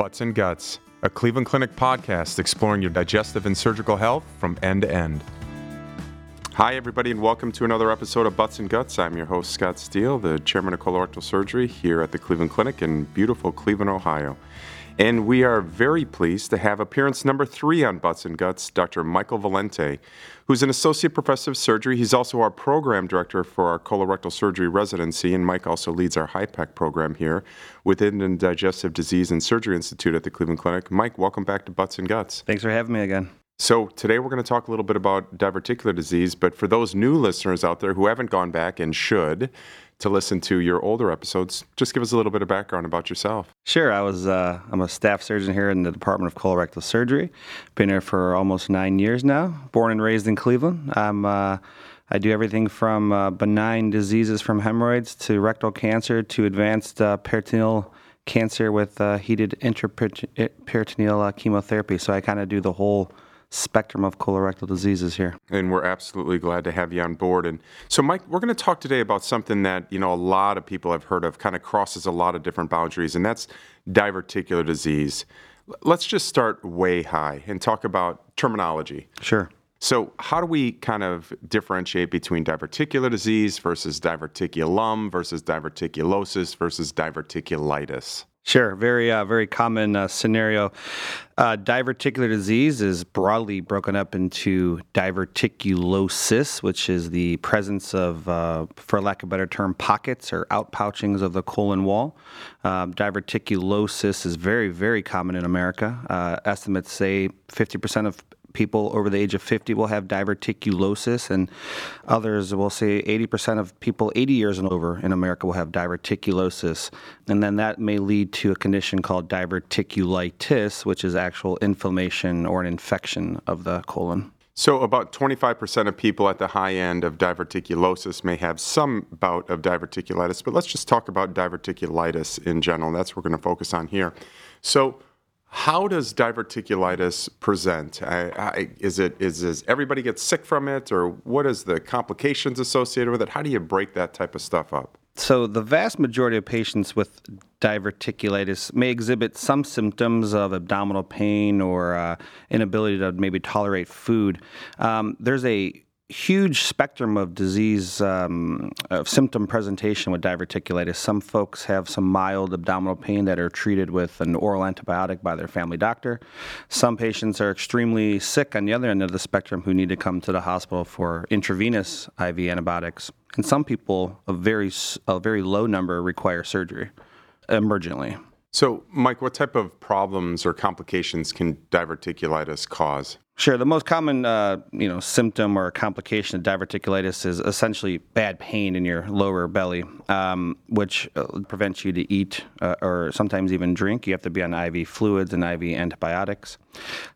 Butts and Guts, a Cleveland Clinic podcast exploring your digestive and surgical health from end to end. Hi, everybody, and welcome to another episode of Butts and Guts. I'm your host, Scott Steele, the chairman of colorectal surgery here at the Cleveland Clinic in beautiful Cleveland, Ohio. And we are very pleased to have appearance number three on Butts and Guts, Dr. Michael Valente, who's an associate professor of surgery. He's also our program director for our colorectal surgery residency, and Mike also leads our HIPEC program here within the Digestive Disease and Surgery Institute at the Cleveland Clinic. Mike, welcome back to Butts and Guts. Thanks for having me again. So, today we're going to talk a little bit about diverticular disease, but for those new listeners out there who haven't gone back and should, to listen to your older episodes, just give us a little bit of background about yourself. Sure, I was uh, I'm a staff surgeon here in the Department of Colorectal Surgery. Been here for almost nine years now. Born and raised in Cleveland. I'm uh, I do everything from uh, benign diseases from hemorrhoids to rectal cancer to advanced uh, peritoneal cancer with uh, heated intraperitoneal uh, chemotherapy. So I kind of do the whole spectrum of colorectal diseases here. And we're absolutely glad to have you on board. And so, Mike, we're going to talk today about something that you know a lot of people have heard of, kind of crosses a lot of different boundaries, and that's diverticular disease. Let's just start way high and talk about terminology. Sure. So, how do we kind of differentiate between diverticular disease versus diverticulum versus diverticulosis versus diverticulitis? Sure, very uh, very common uh, scenario. Uh, diverticular disease is broadly broken up into diverticulosis, which is the presence of, uh, for lack of a better term, pockets or outpouchings of the colon wall. Um, diverticulosis is very very common in America. Uh, estimates say 50% of people over the age of 50 will have diverticulosis, and others will say 80% of people 80 years and over in America will have diverticulosis. And then that may lead to a condition called diverticulitis, which is actual inflammation or an infection of the colon. So, about 25% of people at the high end of diverticulosis may have some bout of diverticulitis, but let's just talk about diverticulitis in general. That's what we're going to focus on here. So, how does diverticulitis present? I, I, is it is, is everybody gets sick from it, or what is the complications associated with it? How do you break that type of stuff up? So, the vast majority of patients with diverticulitis may exhibit some symptoms of abdominal pain or uh, inability to maybe tolerate food. Um, there's a huge spectrum of disease um, of symptom presentation with diverticulitis. Some folks have some mild abdominal pain that are treated with an oral antibiotic by their family doctor. Some patients are extremely sick on the other end of the spectrum who need to come to the hospital for intravenous IV antibiotics. And some people, a very a very low number, require surgery emergently. So, Mike, what type of problems or complications can diverticulitis cause? Sure. The most common, uh, you know, symptom or complication of diverticulitis is essentially bad pain in your lower belly, um, which uh, prevents you to eat uh, or sometimes even drink. You have to be on IV fluids and IV antibiotics.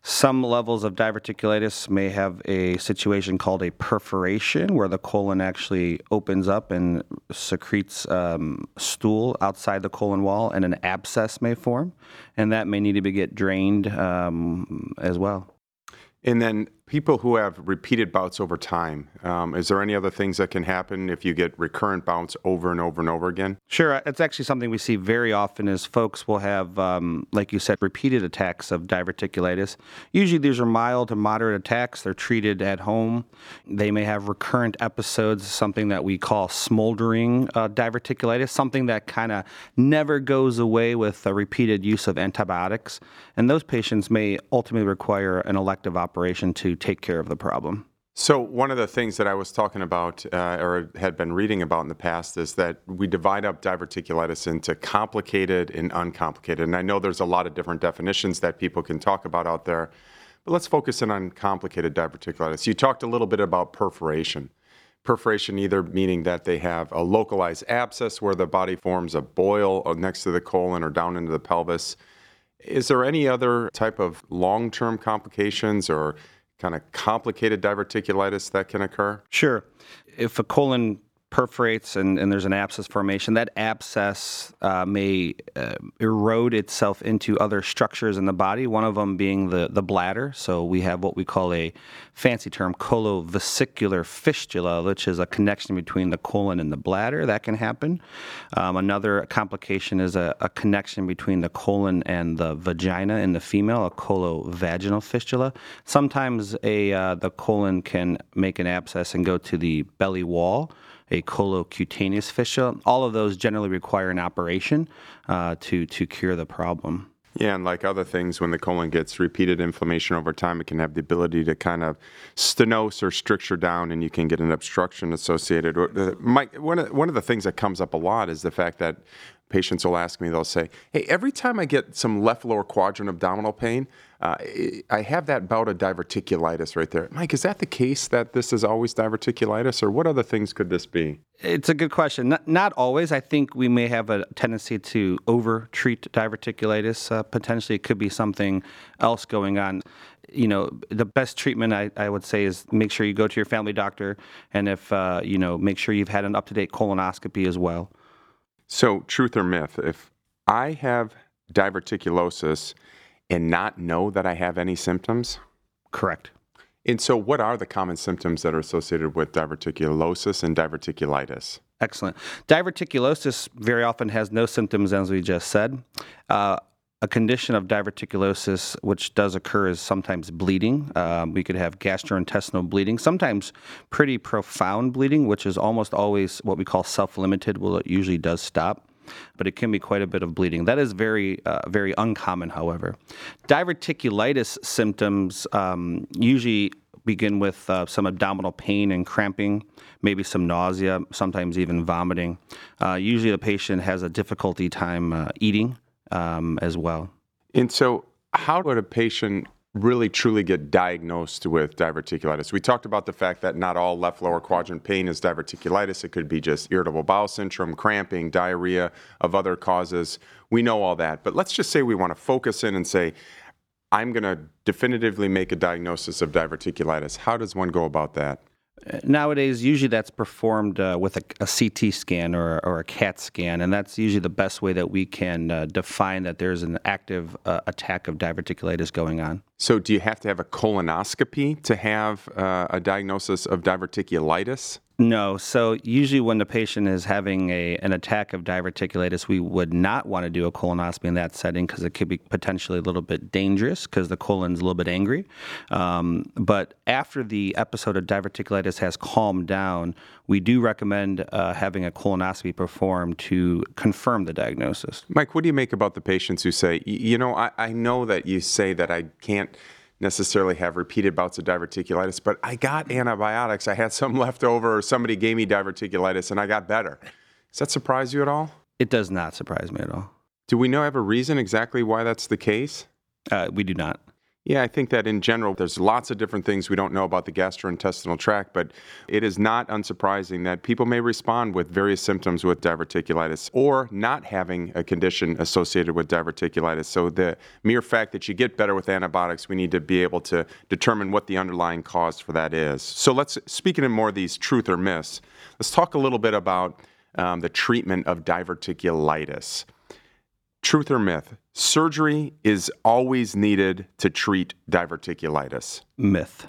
Some levels of diverticulitis may have a situation called a perforation, where the colon actually opens up and secretes um, stool outside the colon wall, and an abscess may form, and that may need to be get drained um, as well. And then people who have repeated bouts over time, um, is there any other things that can happen if you get recurrent bouts over and over and over again? Sure. It's actually something we see very often is folks will have, um, like you said, repeated attacks of diverticulitis. Usually these are mild to moderate attacks. They're treated at home. They may have recurrent episodes, something that we call smoldering uh, diverticulitis, something that kind of never goes away with repeated use of antibiotics. And those patients may ultimately require an elective operation to take care of the problem. So, one of the things that I was talking about uh, or had been reading about in the past is that we divide up diverticulitis into complicated and uncomplicated. And I know there's a lot of different definitions that people can talk about out there, but let's focus in on complicated diverticulitis. You talked a little bit about perforation. Perforation, either meaning that they have a localized abscess where the body forms a boil next to the colon or down into the pelvis. Is there any other type of long term complications or kind of complicated diverticulitis that can occur? Sure. If a colon perforates and, and there's an abscess formation, that abscess uh, may uh, erode itself into other structures in the body, one of them being the, the bladder. So we have what we call a fancy term, colovesicular fistula, which is a connection between the colon and the bladder. That can happen. Um, another complication is a, a, connection between the colon and the vagina in the female, a colovaginal fistula. Sometimes a uh, the colon can make an abscess and go to the belly wall a colocutaneous fistula. All of those generally require an operation uh, to to cure the problem. Yeah, and like other things, when the colon gets repeated inflammation over time, it can have the ability to kind of stenose or stricture down, and you can get an obstruction associated. Mike, one of, one of the things that comes up a lot is the fact that patients will ask me, they'll say, Hey, every time I get some left lower quadrant abdominal pain, uh, I have that bout of diverticulitis right there. Mike, is that the case that this is always diverticulitis, or what other things could this be? It's a good question. Not, not always. I think we may have a tendency to over treat diverticulitis. Uh, potentially, it could be something else going on you know, the best treatment I, I, would say is make sure you go to your family doctor, and if uh, you know, make sure you've had an up to date colonoscopy as well. So, truth or myth? If I have diverticulosis and not know that I have any symptoms? Correct. And so, what are the common symptoms that are associated with diverticulosis and diverticulitis? Excellent. Diverticulosis very often has no symptoms, as we just said. Uh, a condition of diverticulosis, which does occur, is sometimes bleeding. Um, we could have gastrointestinal bleeding, sometimes pretty profound bleeding, which is almost always what we call self limited. Well, it usually does stop but it can be quite a bit of bleeding. That is very, uh, very uncommon, however. Diverticulitis symptoms um, usually begin with uh, some abdominal pain and cramping, maybe some nausea, sometimes even vomiting. Uh, usually, the patient has a difficulty time uh, eating um, as well. And so, how would a patient really truly get diagnosed with diverticulitis? We talked about the fact that not all left lower quadrant pain is diverticulitis. It could be just irritable bowel syndrome, cramping, diarrhea, of other causes. We know all that. But let's just say we want to focus in and say, I'm going to definitively make a diagnosis of diverticulitis. How does one go about that? Nowadays, usually that's performed uh, with a, a, CT scan or, or, a CAT scan, and that's usually the best way that we can uh, define that there's an active uh, attack of diverticulitis going on. So, do you have to have a colonoscopy to have uh, a diagnosis of diverticulitis? No. So usually when the patient is having a an attack of diverticulitis, we would not want to do a colonoscopy in that setting because it could be potentially a little bit dangerous because the colon's a little bit angry. Um, but after the episode of diverticulitis has calmed down, we do recommend uh, having a colonoscopy performed to confirm the diagnosis. Mike, what do you make about the patients who say, you know, I, I know that you say that I can't necessarily have repeated bouts of diverticulitis, but I got antibiotics. I had some left over, or somebody gave me diverticulitis and I got better. Does that surprise you at all? It does not surprise me at all. Do we know have a reason exactly why that's the case? Uh, we do not. Yeah, I think that in general, there's lots of different things we don't know about the gastrointestinal tract, but it is not unsurprising that people may respond with various symptoms with diverticulitis or not having a condition associated with diverticulitis. So the mere fact that you get better with antibiotics, we need to be able to determine what the underlying cause for that is. So let's, speaking of more of these truth or myths, let's talk a little bit about um, the treatment of diverticulitis. Truth or myth? Surgery is always needed to treat diverticulitis. Myth.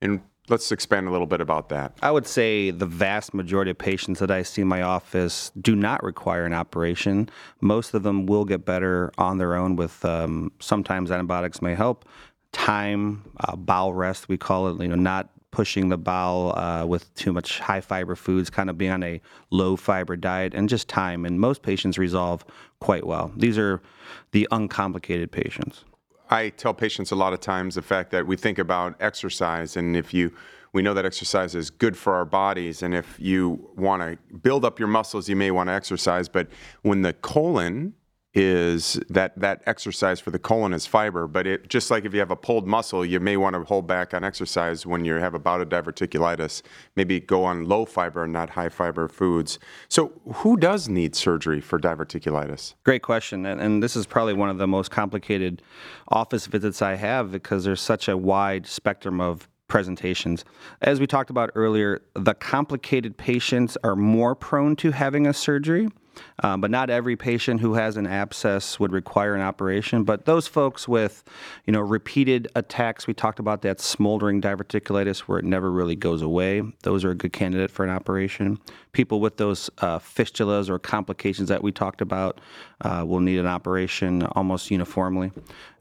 And let's expand a little bit about that. I would say the vast majority of patients that I see in my office do not require an operation. Most of them will get better on their own with um, sometimes antibiotics may help. Time, uh, bowel rest, we call it, you know, not pushing the bowel uh, with too much high fiber foods, kind of being on a low fiber diet, and just time. And most patients resolve quite well. These are the uncomplicated patients. I tell patients a lot of times the fact that we think about exercise, and if you we know that exercise is good for our bodies, and if you want to build up your muscles, you may want to exercise. But when the colon is that that exercise for the colon is fiber, but it just like if you have a pulled muscle, you may want to hold back on exercise when you have a bout of diverticulitis. Maybe go on low fiber and not high fiber foods. So, who does need surgery for diverticulitis? Great question, and, and this is probably one of the most complicated office visits I have because there's such a wide spectrum of presentations. As we talked about earlier, the complicated patients are more prone to having a surgery. Um, but not every patient who has an abscess would require an operation. But those folks with, you know, repeated attacks, we talked about that smoldering diverticulitis where it never really goes away. Those are a good candidate for an operation. People with those uh, fistulas or complications that we talked about uh, will need an operation almost uniformly.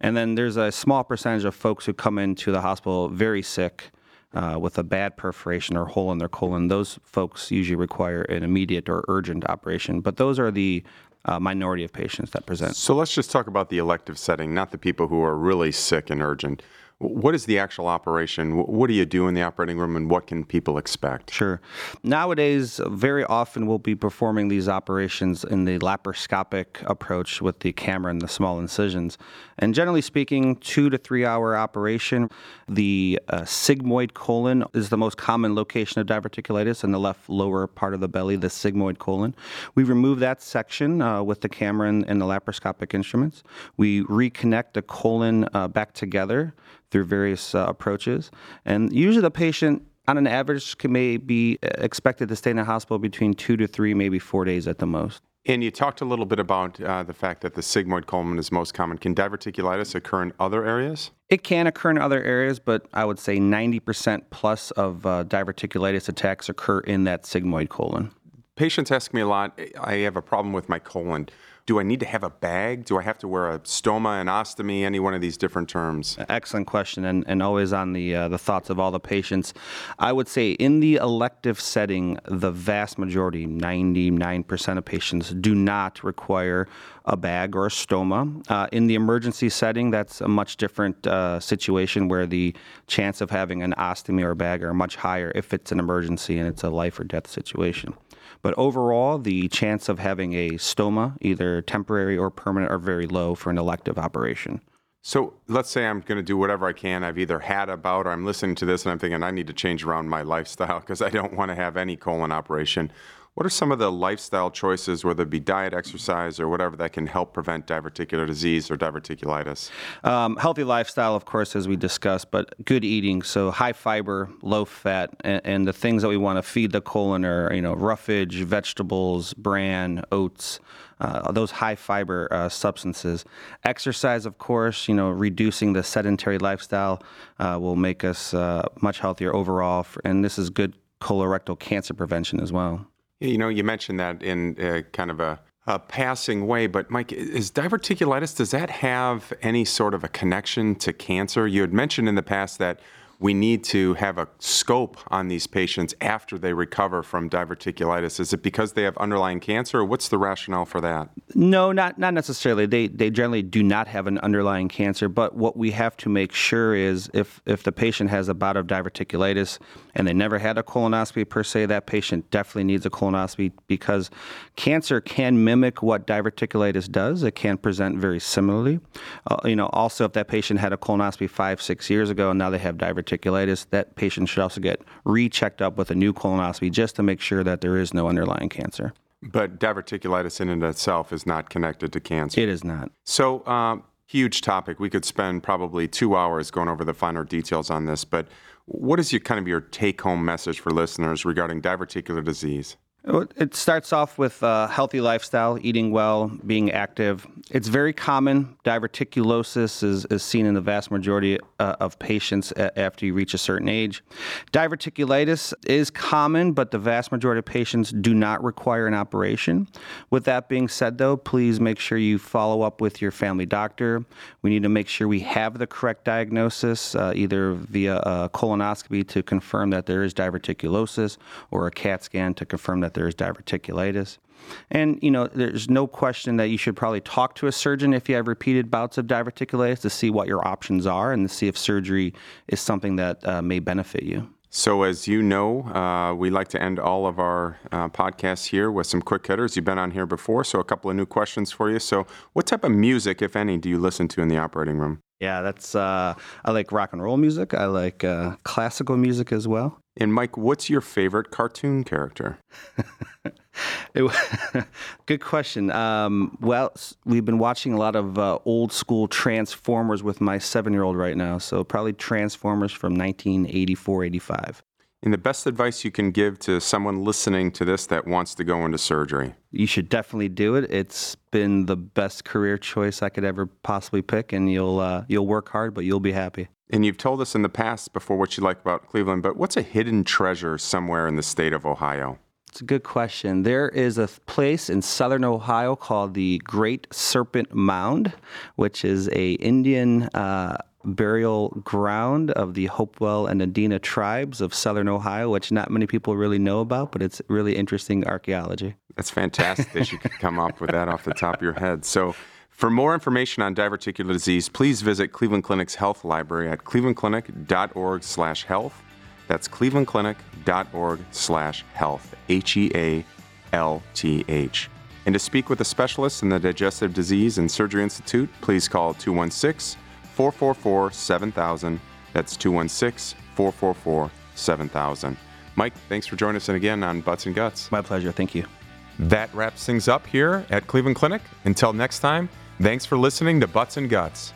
And then there's a small percentage of folks who come into the hospital very sick uh, with a bad perforation or hole in their colon, those folks usually require an immediate or urgent operation. But those are the uh, minority of patients that present. So let's just talk about the elective setting, not the people who are really sick and urgent. What is the actual operation? What do you do in the operating room, and what can people expect? Sure. Nowadays, very often we'll be performing these operations in the laparoscopic approach with the camera and the small incisions. And generally speaking, two to three hour operation. The uh, sigmoid colon is the most common location of diverticulitis in the left lower part of the belly, the sigmoid colon. We remove that section uh, with the camera and, and, the laparoscopic instruments. We reconnect the colon uh, back together through various uh, approaches. And usually the patient, on an average, can may be expected to stay in the hospital between two to three, maybe four days at the most. And you talked a little bit about uh, the fact that the sigmoid colon is most common. Can diverticulitis occur in other areas? It can occur in other areas, but I would say 90% plus of uh, diverticulitis attacks occur in that sigmoid colon. Patients ask me a lot, I have a problem with my colon do I need to have a bag? Do I have to wear a stoma, an ostomy, any one of these different terms? Excellent question, and, and always on the uh, the thoughts of all the patients. I would say in the elective setting, the vast majority, 99% of patients, do not require a bag or a stoma. Uh, in the emergency setting, that's a much different uh, situation where the chance of having an ostomy or a bag are much higher if it's an emergency and it's a life or death situation. But overall, the chance of having a stoma, either temporary or permanent, are very low for an elective operation. So let's say I'm going to do whatever I can. I've either had a bout or I'm listening to this and I'm thinking I need to change around my lifestyle because I don't want to have any colon operation. What are some of the lifestyle choices, whether it be diet, exercise, or whatever, that can help prevent diverticular disease or diverticulitis? Um, healthy lifestyle, of course, as we discussed, but good eating. So high fiber, low fat, and, and the things that we want to feed the colon are, you know, roughage, vegetables, bran, oats. Uh, those high fiber uh, substances. Exercise, of course, you know, reducing the sedentary lifestyle uh, will make us uh, much healthier overall, for, and this is good colorectal cancer prevention as well. You know, you mentioned that in uh, kind of a, a, passing way, but Mike, is diverticulitis, does that have any sort of a connection to cancer? You had mentioned in the past that we need to have a scope on these patients after they recover from diverticulitis. Is it because they have underlying cancer, or what's the rationale for that? No, not not necessarily. They they generally do not have an underlying cancer, but what we have to make sure is if if the patient has a bout of diverticulitis and they never had a colonoscopy per se, that patient definitely needs a colonoscopy because cancer can mimic what diverticulitis does. It can present very similarly. Uh, you know, also if that patient had a colonoscopy five six years ago and now they have diverticulitis diverticulitis, that patient should also get rechecked up with a new colonoscopy just to make sure that there is no underlying cancer. But diverticulitis in and of itself is not connected to cancer. It is not. So, um, huge topic. We could spend probably two hours going over the finer details on this. But what is your kind of your take-home message for listeners regarding diverticular disease? It starts off with a healthy lifestyle, eating well, being active. It's very common. Diverticulosis is, is seen in the vast majority uh, of patients after you reach a certain age. Diverticulitis is common, but the vast majority of patients do not require an operation. With that being said, though, please make sure you follow up with your family doctor. We need to make sure we have the correct diagnosis, uh, either via a colonoscopy to confirm that there is diverticulosis or a CAT scan to confirm that there's diverticulitis. And, you know, there's no question that you should probably talk to a surgeon if you have repeated bouts of diverticulitis to see what your options are and to see if surgery is something that uh, may benefit you. So, as you know, uh, we like to end all of our uh, podcasts here with some quick hitters. You've been on here before, so a couple of new questions for you. So, what type of music, if any, do you listen to in the operating room? Yeah, that's uh, I like rock and roll music. I like uh, classical music as well. And Mike, what's your favorite cartoon character? Good question. Um, well, we've been watching a lot of uh, old school Transformers with my seven year old right now. So probably Transformers from 1984, 85. And the best advice you can give to someone listening to this that wants to go into surgery? You should definitely do it. It's been the best career choice I could ever possibly pick, and you'll uh, you'll work hard, but you'll be happy. And you've told us in the past before what you like about Cleveland, but what's a hidden treasure somewhere in the state of Ohio? It's a good question. There is a place in southern Ohio called the Great Serpent Mound, which is a Indian uh, burial ground of the Hopewell and Adena tribes of southern Ohio, which not many people really know about, but it's really interesting archaeology. That's fantastic that you could come up with that off the top of your head. So, for more information on diverticular disease, please visit Cleveland Clinic's Health Library at clevelandclinic.org/health. That's clevelandclinic.org slash health, H E A L T H. And to speak with a specialist in the Digestive Disease and Surgery Institute, please call 216 444 7000. That's 216 444 7000. Mike, thanks for joining us again on Butts and Guts. My pleasure. Thank you. That wraps things up here at Cleveland Clinic. Until next time, thanks for listening to Butts and Guts.